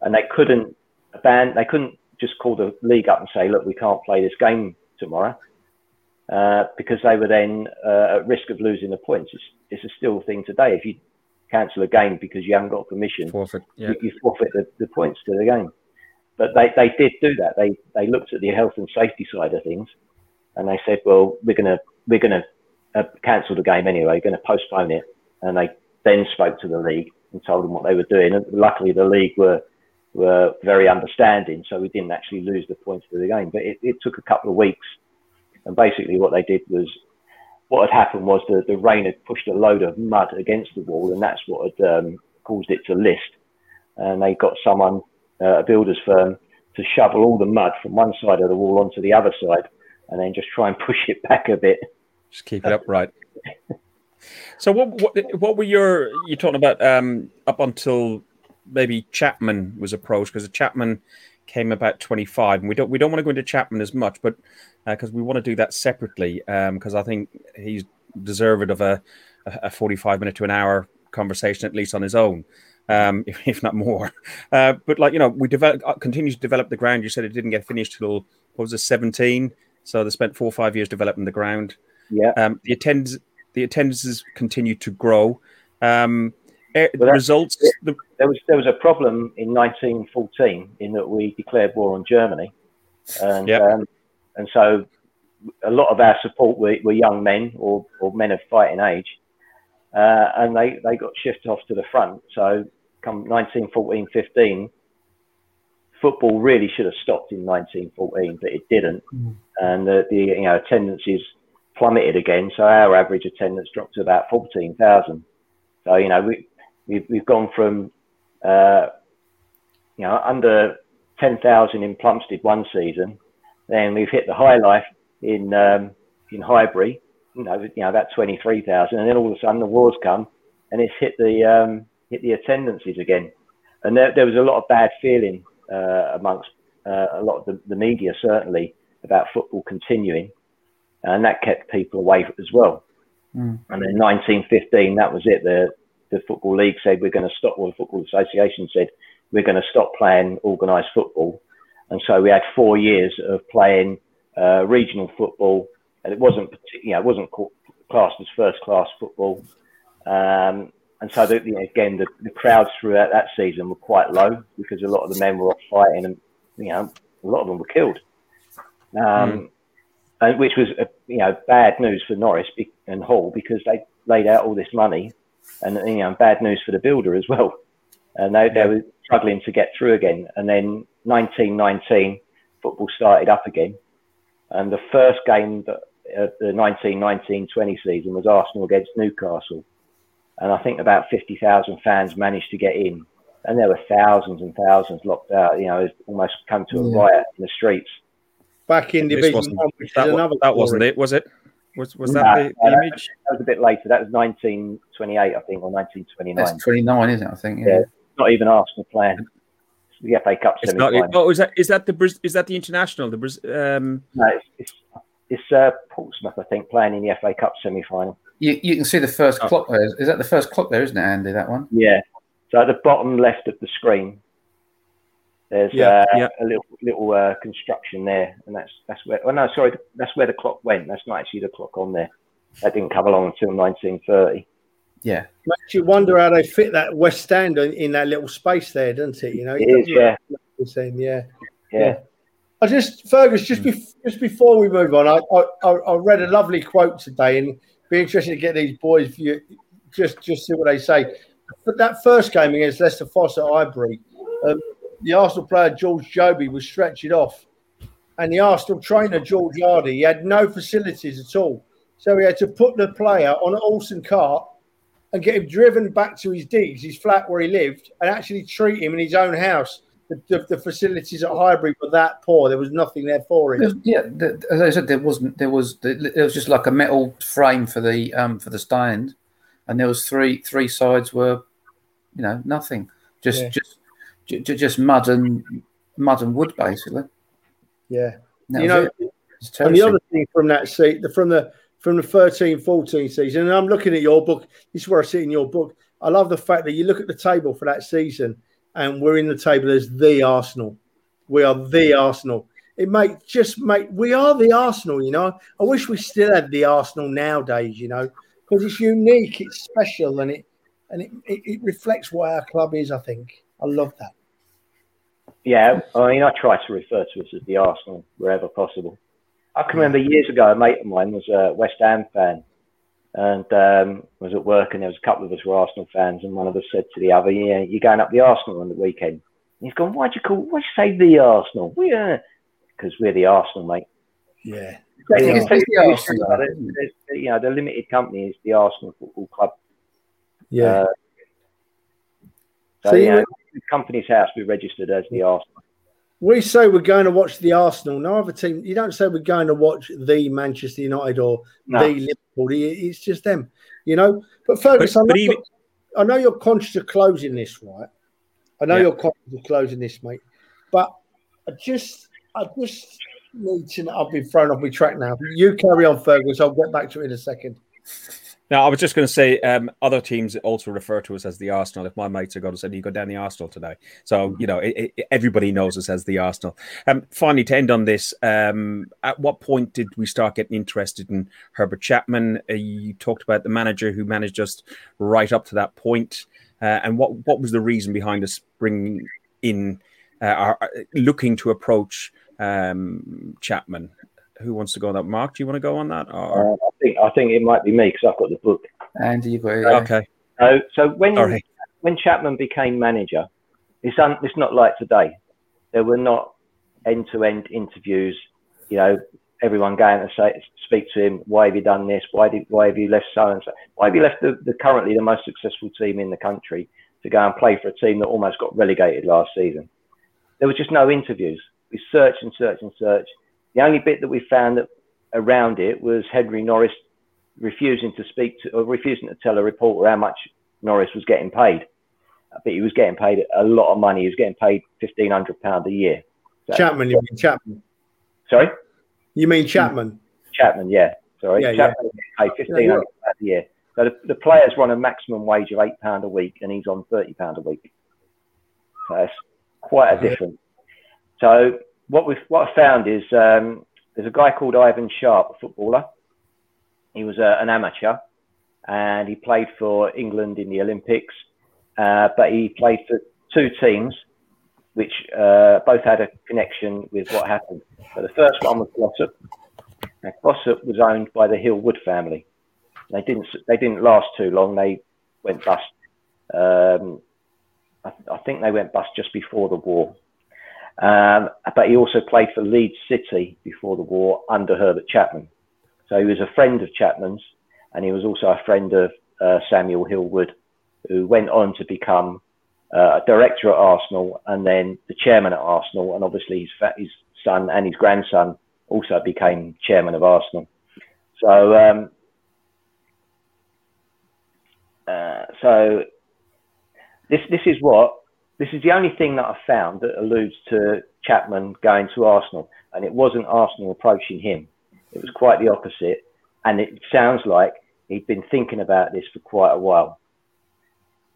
and they couldn't ban, they couldn't just call the league up and say, look, we can't play this game tomorrow, uh, because they were then uh, at risk of losing the points. It's, it's a still thing today. If you cancel a game because you haven't got permission, Forfeit. Yeah. you, you forfeit the, the points to the game. But they, they did do that. They they looked at the health and safety side of things, and they said, well, we're gonna we're gonna uh, cancel the game anyway. Going to postpone it. And they then spoke to the league and told them what they were doing. And luckily, the league were were very understanding, so we didn't actually lose the points to the game. But it, it took a couple of weeks, and basically what they did was. What had happened was the, the rain had pushed a load of mud against the wall, and that's what had um, caused it to list. And they got someone uh, a builder's firm to shovel all the mud from one side of the wall onto the other side and then just try and push it [LAUGHS] back a bit. Just keep it upright. So what what what were your you talking about um up until maybe Chapman was approached because Chapman came about 25 and we don't we don't want to go into Chapman as much but because we want to do that separately because I think he's deserved of a, a 45 minute to an hour conversation, at least on his own, um, if, [LAUGHS] if not more. Uh, but like, you know, we develop, uh, continue to develop the ground. You said it didn't get finished till, what was it, 17? So they spent four or five years developing the ground. Yeah. Um, the attendance, the attendances continue to grow. Um, eh, Well, that- results, the, there was there was a problem in 1914 in that we declared war on Germany, and Yep. um, and so a lot of our support were, were young men or, or men of fighting age, uh, and they, they got shifted off to the front. So come 1914-15, football really should have stopped in 1914, but it didn't, Mm. and the, the you know attendances plummeted again. So our average attendance dropped to about 14,000. So you know we we've, we've gone from uh, you know under 10,000 in Plumstead one season, then we've hit the high life in um, in Highbury, you know, you know about 23,000, and then all of a sudden the war's come and it's hit the um, hit the attendances again, and there, there was a lot of bad feeling uh, amongst uh, a lot of the, the media certainly about football continuing, and that kept people away as well. Mm. And then 1915, that was it. The the football league said we're going to stop. Well, the football association said we're going to stop playing organised football, and so we had four years of playing uh, regional football, and it wasn't you know it wasn't classed as first class football. Um, and so the, you know, again, the, the crowds throughout that season were quite low because a lot of the men were off fighting, and you know a lot of them were killed. Um, and which was uh, you know bad news for Norris and Hall because they laid out all this money, and you know bad news for the builder as well. And they, they were struggling to get through again. And then 1919, football started up again, and the first game that uh, the 1919-20 season was Arsenal against Newcastle, and I think about 50,000 fans managed to get in, and there were thousands and thousands locked out. You know, it's almost come to a Yeah. riot in the streets. Back in this Division One, which that, is wa- another. that wasn't it, was it? Was, was No, that the, the no, image? That was a bit later. That was 1928, I think, or 1929. That's 29, isn't it? I think. Yeah. Yeah. Not even Arsenal playing the FA Cup It's semi not. final. Oh, is that is that the is that the international? The Bris- um, No, it's, it's, it's uh, Portsmouth, I think, playing in the FA Cup semi final. You, you can see the first Oh. clock there. Is that the first clock there, isn't it, Andy? That one? Yeah. So at the bottom left of the screen, there's Yeah, uh, yeah. a little little uh, construction there, and that's that's where. Oh no, sorry, that's where the clock went. That's not actually the clock on there. That didn't come along until 1930. Yeah. Makes you wonder how they fit that West Stand in, in that little space there, doesn't it? You know, It is, yeah, the same, yeah. yeah. I just, Fergus, just be, just before we move on, I, I I read a lovely quote today, and be interested to get these boys view, just just see what they say. But that first game against Leicester Fosse at Highbury, um, the Arsenal player George Jobey was stretched off, and the Arsenal trainer George Hardy he had no facilities at all, so he had to put the player on an Olsen cart and get him driven back to his digs, his flat where he lived, and actually treat him in his own house. The, the, the facilities at Highbury were that poor; there was nothing there for him. Yeah, the, as I said, there wasn't. There was. There was just like a metal frame for the um for the stand, and there was three three sides were, you know, nothing. Just Yeah. just ju- ju- just mud and mud and wood basically. Yeah, you know, it. And the other thing from that seat, the, from the from the 13-14 season, and I'm looking at your book. This is where I see in your book. I love the fact that you look at the table for that season, and we're in the table as the Arsenal. We are the Arsenal. It make just make we are the Arsenal. You know, I wish we still had the Arsenal nowadays. You know, because it's unique, it's special, and it and it, it, it reflects what our club is. I think I love that. Yeah, I mean, I try to refer to us as the Arsenal wherever possible. I can remember years ago, a mate of mine was a West Ham fan and um, was at work, and there was a couple of us were Arsenal fans, and one of us said to the other, "Yeah, you're going up the Arsenal on the weekend." And he's gone, "Why'd you call? Why'd you say the Arsenal?" We because we're the Arsenal, mate. Yeah, It's- it's the Arsenal, There's- isn't it? there's- You know, the limited company is the Arsenal Football Club. yeah. Uh, so, So you you know, the company's house we registered as the Arsenal. We say we're going to watch the Arsenal. No other team. You don't say we're going to watch the Manchester United or No. the Liverpool. It's just them, you know. But Fergus, But- I, know, but even- I know you're conscious of closing this, right? I know Yeah. you're conscious of closing this, mate. But I just, I just need to. I've been thrown off my track now. You carry on, Fergus. I'll get back to it in a second. Now, I was just going to say, um, other teams also refer to us as the Arsenal. If my mates are going to say, "You go down the Arsenal today," so you know it, it, everybody knows us as the Arsenal. Um, finally, to end on this, um, at what point did we start getting interested in Herbert Chapman? Uh, you talked about the manager who managed us right up to that point, uh, and what what was the reason behind us bringing in, uh, our, uh, looking to approach um, Chapman? Who wants to go on that? Mark, do you want to go on that? Or? Uh, I think I think it might be me because I've got the book. Andy, you got it. Okay. So, so when All right. when Chapman became manager, it's un, it's not like today. There were not end to end interviews. You know, everyone going to say speak to him. Why have you done this? Why did why have you left so and so? Why have you left the, the currently the most successful team in the country to go and play for a team that almost got relegated last season? There was just no interviews. We searched and searched and searched. The only bit that we found that around it was Henry Norris refusing to speak to or refusing to tell a reporter how much Norris was getting paid. Uh, but he was getting paid a lot of money. He was getting paid fifteen hundred pound a year. So- Chapman, you mean Chapman? Sorry, You mean Chapman? Chapman. Yeah, sorry, Yeah, Chapman getting paid fifteen hundred pound a year. So the, the players run a maximum wage of eight pound a week, and he's on thirty pound a week. So that's quite a difference. So what we what I found is um, there's a guy called Ivan Sharp, a footballer. He was a, an amateur, and he played for England in the Olympics. Uh, but he played for two teams, which uh, both had a connection with what happened. So the first one was Glossop. Now, Glossop was owned by the Hill-Wood family. They didn't they didn't last too long. They went bust. Um, I, I think they went bust just before the war. Um, but he also played for Leeds City before the war under Herbert Chapman. So he was a friend of Chapman's, and he was also a friend of uh, Samuel Hill-Wood, who went on to become uh, a director at Arsenal and then the chairman at Arsenal. And obviously, his, fa- his son and his grandson also became chairman of Arsenal. So, um, uh, so this this is what this is the only thing that I found that alludes to Chapman going to Arsenal, and it wasn't Arsenal approaching him. It was quite the opposite, and it sounds like he'd been thinking about this for quite a while.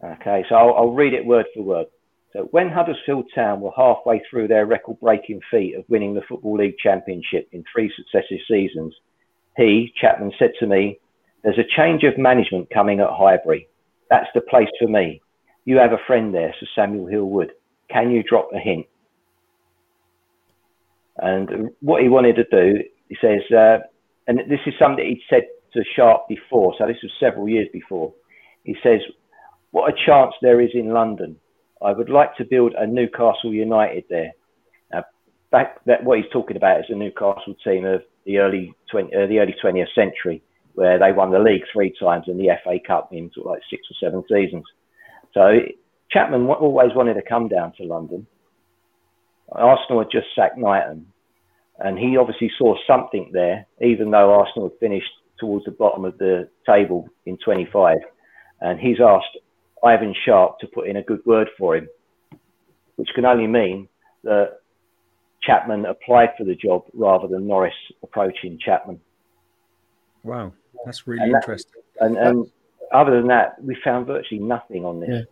Okay, so I'll, I'll read it word for word. So when Huddersfield Town were halfway through their record-breaking feat of winning the Football League Championship in three successive seasons, he, Chapman, said to me, "There's a change of management coming at Highbury. That's the place for me. You have a friend there, Sir Samuel Hill-Wood. Can you drop a hint?" And what he wanted to do, he says, uh, and this is something he'd said to Sharp before, so this was several years before. He says, What a chance there is in London. I would like to build a Newcastle United there. Now, back that what he's talking about is the Newcastle team of the early 20, uh, the early 20th century, where they won the league three times and the FA Cup in sort of like six or seven seasons. So Chapman always wanted to come down to London. Arsenal had just sacked Knighton, and he obviously saw something there, even though Arsenal had finished towards the bottom of the table in 25. And he's asked Ivan Sharp to put in a good word for him, which can only mean that Chapman applied for the job rather than Norris approaching Chapman. Wow, that's really And that- interesting. And, and other than that, we found virtually nothing on this.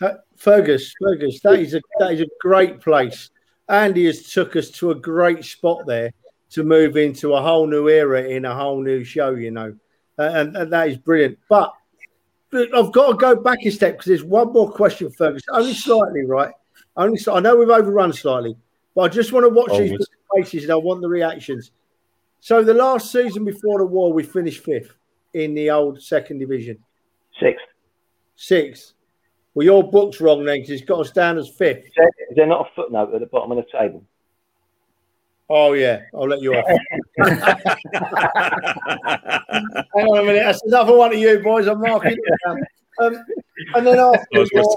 Yeah. Uh, Fergus, Fergus, that is a that is a great place. Andy has took us to a great spot there to move into a whole new era in a whole new show, you know, Uh, and, and that is brilliant. But, but I've got to go back a step because there's one more question, Fergus, only slightly, right? Only I know we've overrun slightly, but I just want to watch these faces and I want the reactions. So the last season before the war, we finished fifth in the old second division. Sixth. Sixth. Well, your book's wrong then because it's got us down as fifth. Is there, is there not a footnote at the bottom of the table? Oh yeah, I'll let you off. [LAUGHS] [LAUGHS] Hang on a minute, that's another one of you boys. I'm marking it down. Um, and then after That the, war,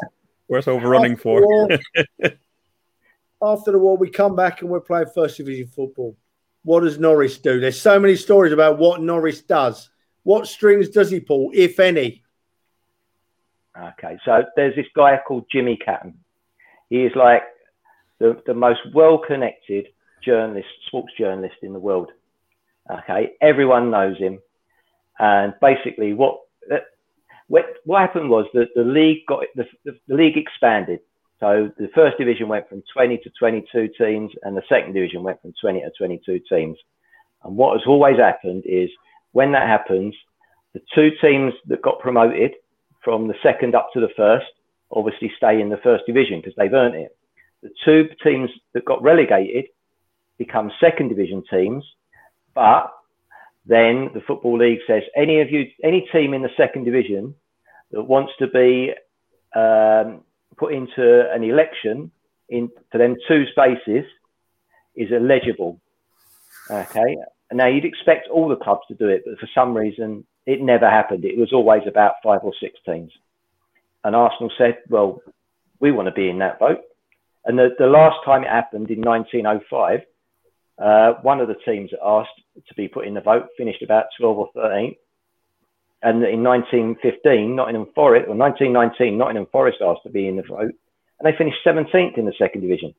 worth overrunning after for. the war- [LAUGHS] after the war, we come back and we're playing first division football. What does Norris do? There's so many stories about what Norris does. What strings does he pull, if any? Okay, so there's this guy called Jimmy Catton. He is like the, the most well connected journalist, sports journalist in the world. Okay, everyone knows him. And basically, what what, what happened was that the league got the, the, the league expanded. So the first division went from 20 to 22 teams, and the second division went from 20 to 22 teams. And what has always happened is when that happens, the two teams that got promoted from the second up to the first obviously stay in the first division because they've earned it. The two teams that got relegated become second division teams, but then the Football League says any of you, any team in the second division that wants to be um, put into an election in for them two spaces is eligible. Okay. Now you'd expect all the clubs to do it, but for some reason it never happened. It was always about five or six teams. And Arsenal said, well, we want to be in that vote. And the, the last time it happened in 1905, uh, one of the teams that asked to be put in the vote finished about 12 or 13. And in 1915, Nottingham Forest, or 1919, Nottingham Forest asked to be in the vote, and they finished 17th in the second division.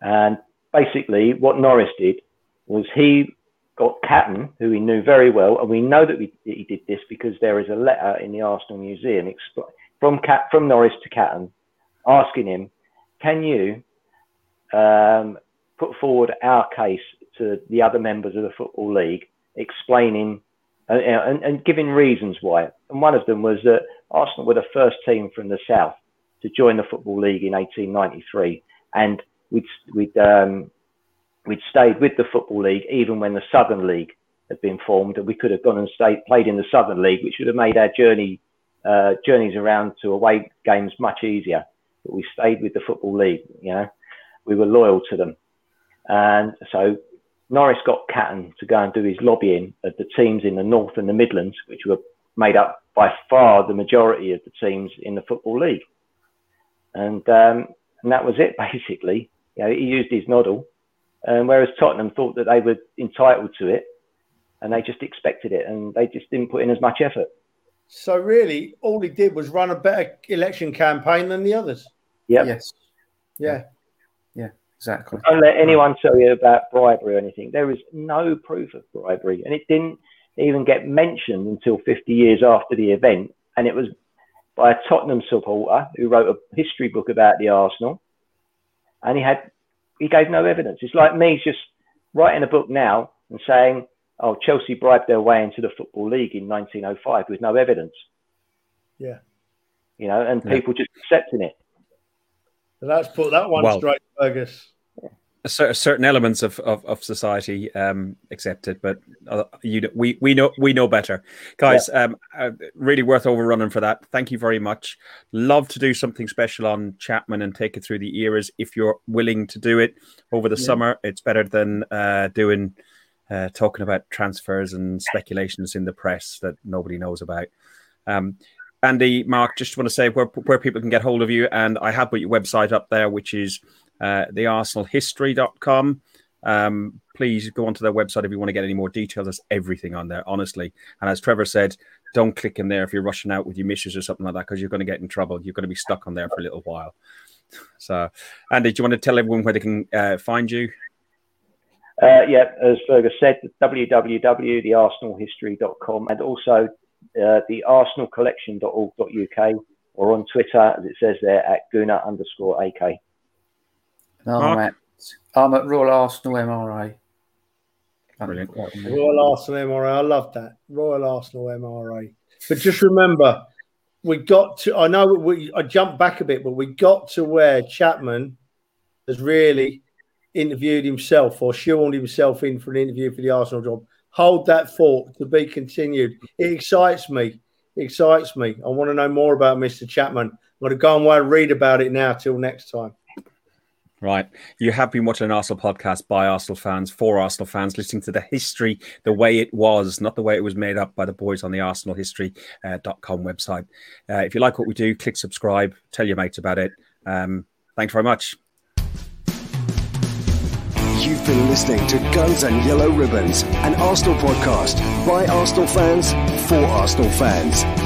And basically, what Norris did was he got Catton, who he knew very well, and we know that we, he did this because there is a letter in the Arsenal Museum from Cat, from Norris to Catton, asking him, "Can you um, put forward our case to the other members of the Football League, explaining uh, and, and, giving reasons why. And one of them was that Arsenal were the first team from the south to join the Football League in 1893, and we'd we'd um, we'd stayed with the Football League even when the Southern League had been formed, and we could have gone and stayed played in the Southern League, which would have made our journey uh, journeys around to away games much easier. But we stayed with the Football League, you know, we were loyal to them. And so Norris got Catton to go and do his lobbying of the teams in the North and the Midlands, which were made up by far the majority of the teams in the Football League. And, um, and that was it, [LAUGHS] basically. You know, he used his noddle, um, whereas Tottenham thought that they were entitled to it and they just expected it and they just didn't put in as much effort. So, really, all he did was run a better election campaign than the others. Yep. Yes. Yeah. Yeah, exactly. Don't let anyone tell you about bribery or anything. There is no proof of bribery, and it didn't even get mentioned until 50 years after the event. And it was by a Tottenham supporter who wrote a history book about the Arsenal, and he had he gave no evidence. It's like me just writing a book now and saying, "Oh, Chelsea bribed their way into the football league in 1905 with no evidence." Yeah, you know, and yeah. people just accepting it. So let's put that one well, straight, Fergus. Certain elements of, of, of society um, accept it, but uh, you we we know we know better, guys. Yeah. Um, uh, really worth overrunning for that. Thank you very much. Love to do something special on Chapman and take it through the eras if you're willing to do it over the yeah. summer. It's better than uh, doing uh, talking about transfers and speculations in the press that nobody knows about. Um, Andy, Mark, just want to say where, where people can get hold of you. And I have put your website up there, which is uh, thearsenalhistory.com. Um, please go onto their website if you want to get any more details. There's everything on there, honestly. And as Trevor said, don't click in there if you're rushing out with your missus or something like that because you're going to get in trouble. You're going to be stuck on there for a little while. [LAUGHS] So, Andy, do you want to tell everyone where they can uh, find you? Uh, yeah, as Fergus said, www.thearsenalhistory.com and also uh, the arsenalcollection.org.uk or on Twitter, as it says there, at Guna underscore AK. No, I'm at, I'm at Royal Arsenal MRA. Brilliant. Royal Arsenal MRA. I love that. Royal Arsenal MRA. But just remember, we got to, I know we, I jumped back a bit, but we got to where Chapman has really interviewed himself or shoehorned himself in for an interview for the Arsenal job hold that thought to be continued. It excites me. It excites me. I want to know more about Mr. Chapman. I'm going to go and read about it now till next time. Right. You have been watching an Arsenal podcast by Arsenal fans, for Arsenal fans, listening to the history the way it was, not the way it was made up by the boys on the arsenalhistory.com uh, website. Uh, if you like what we do, click subscribe, tell your mates about it. Um, thanks very much. You've been listening to Guns and Yellow Ribbons, an Arsenal podcast by Arsenal fans for Arsenal fans.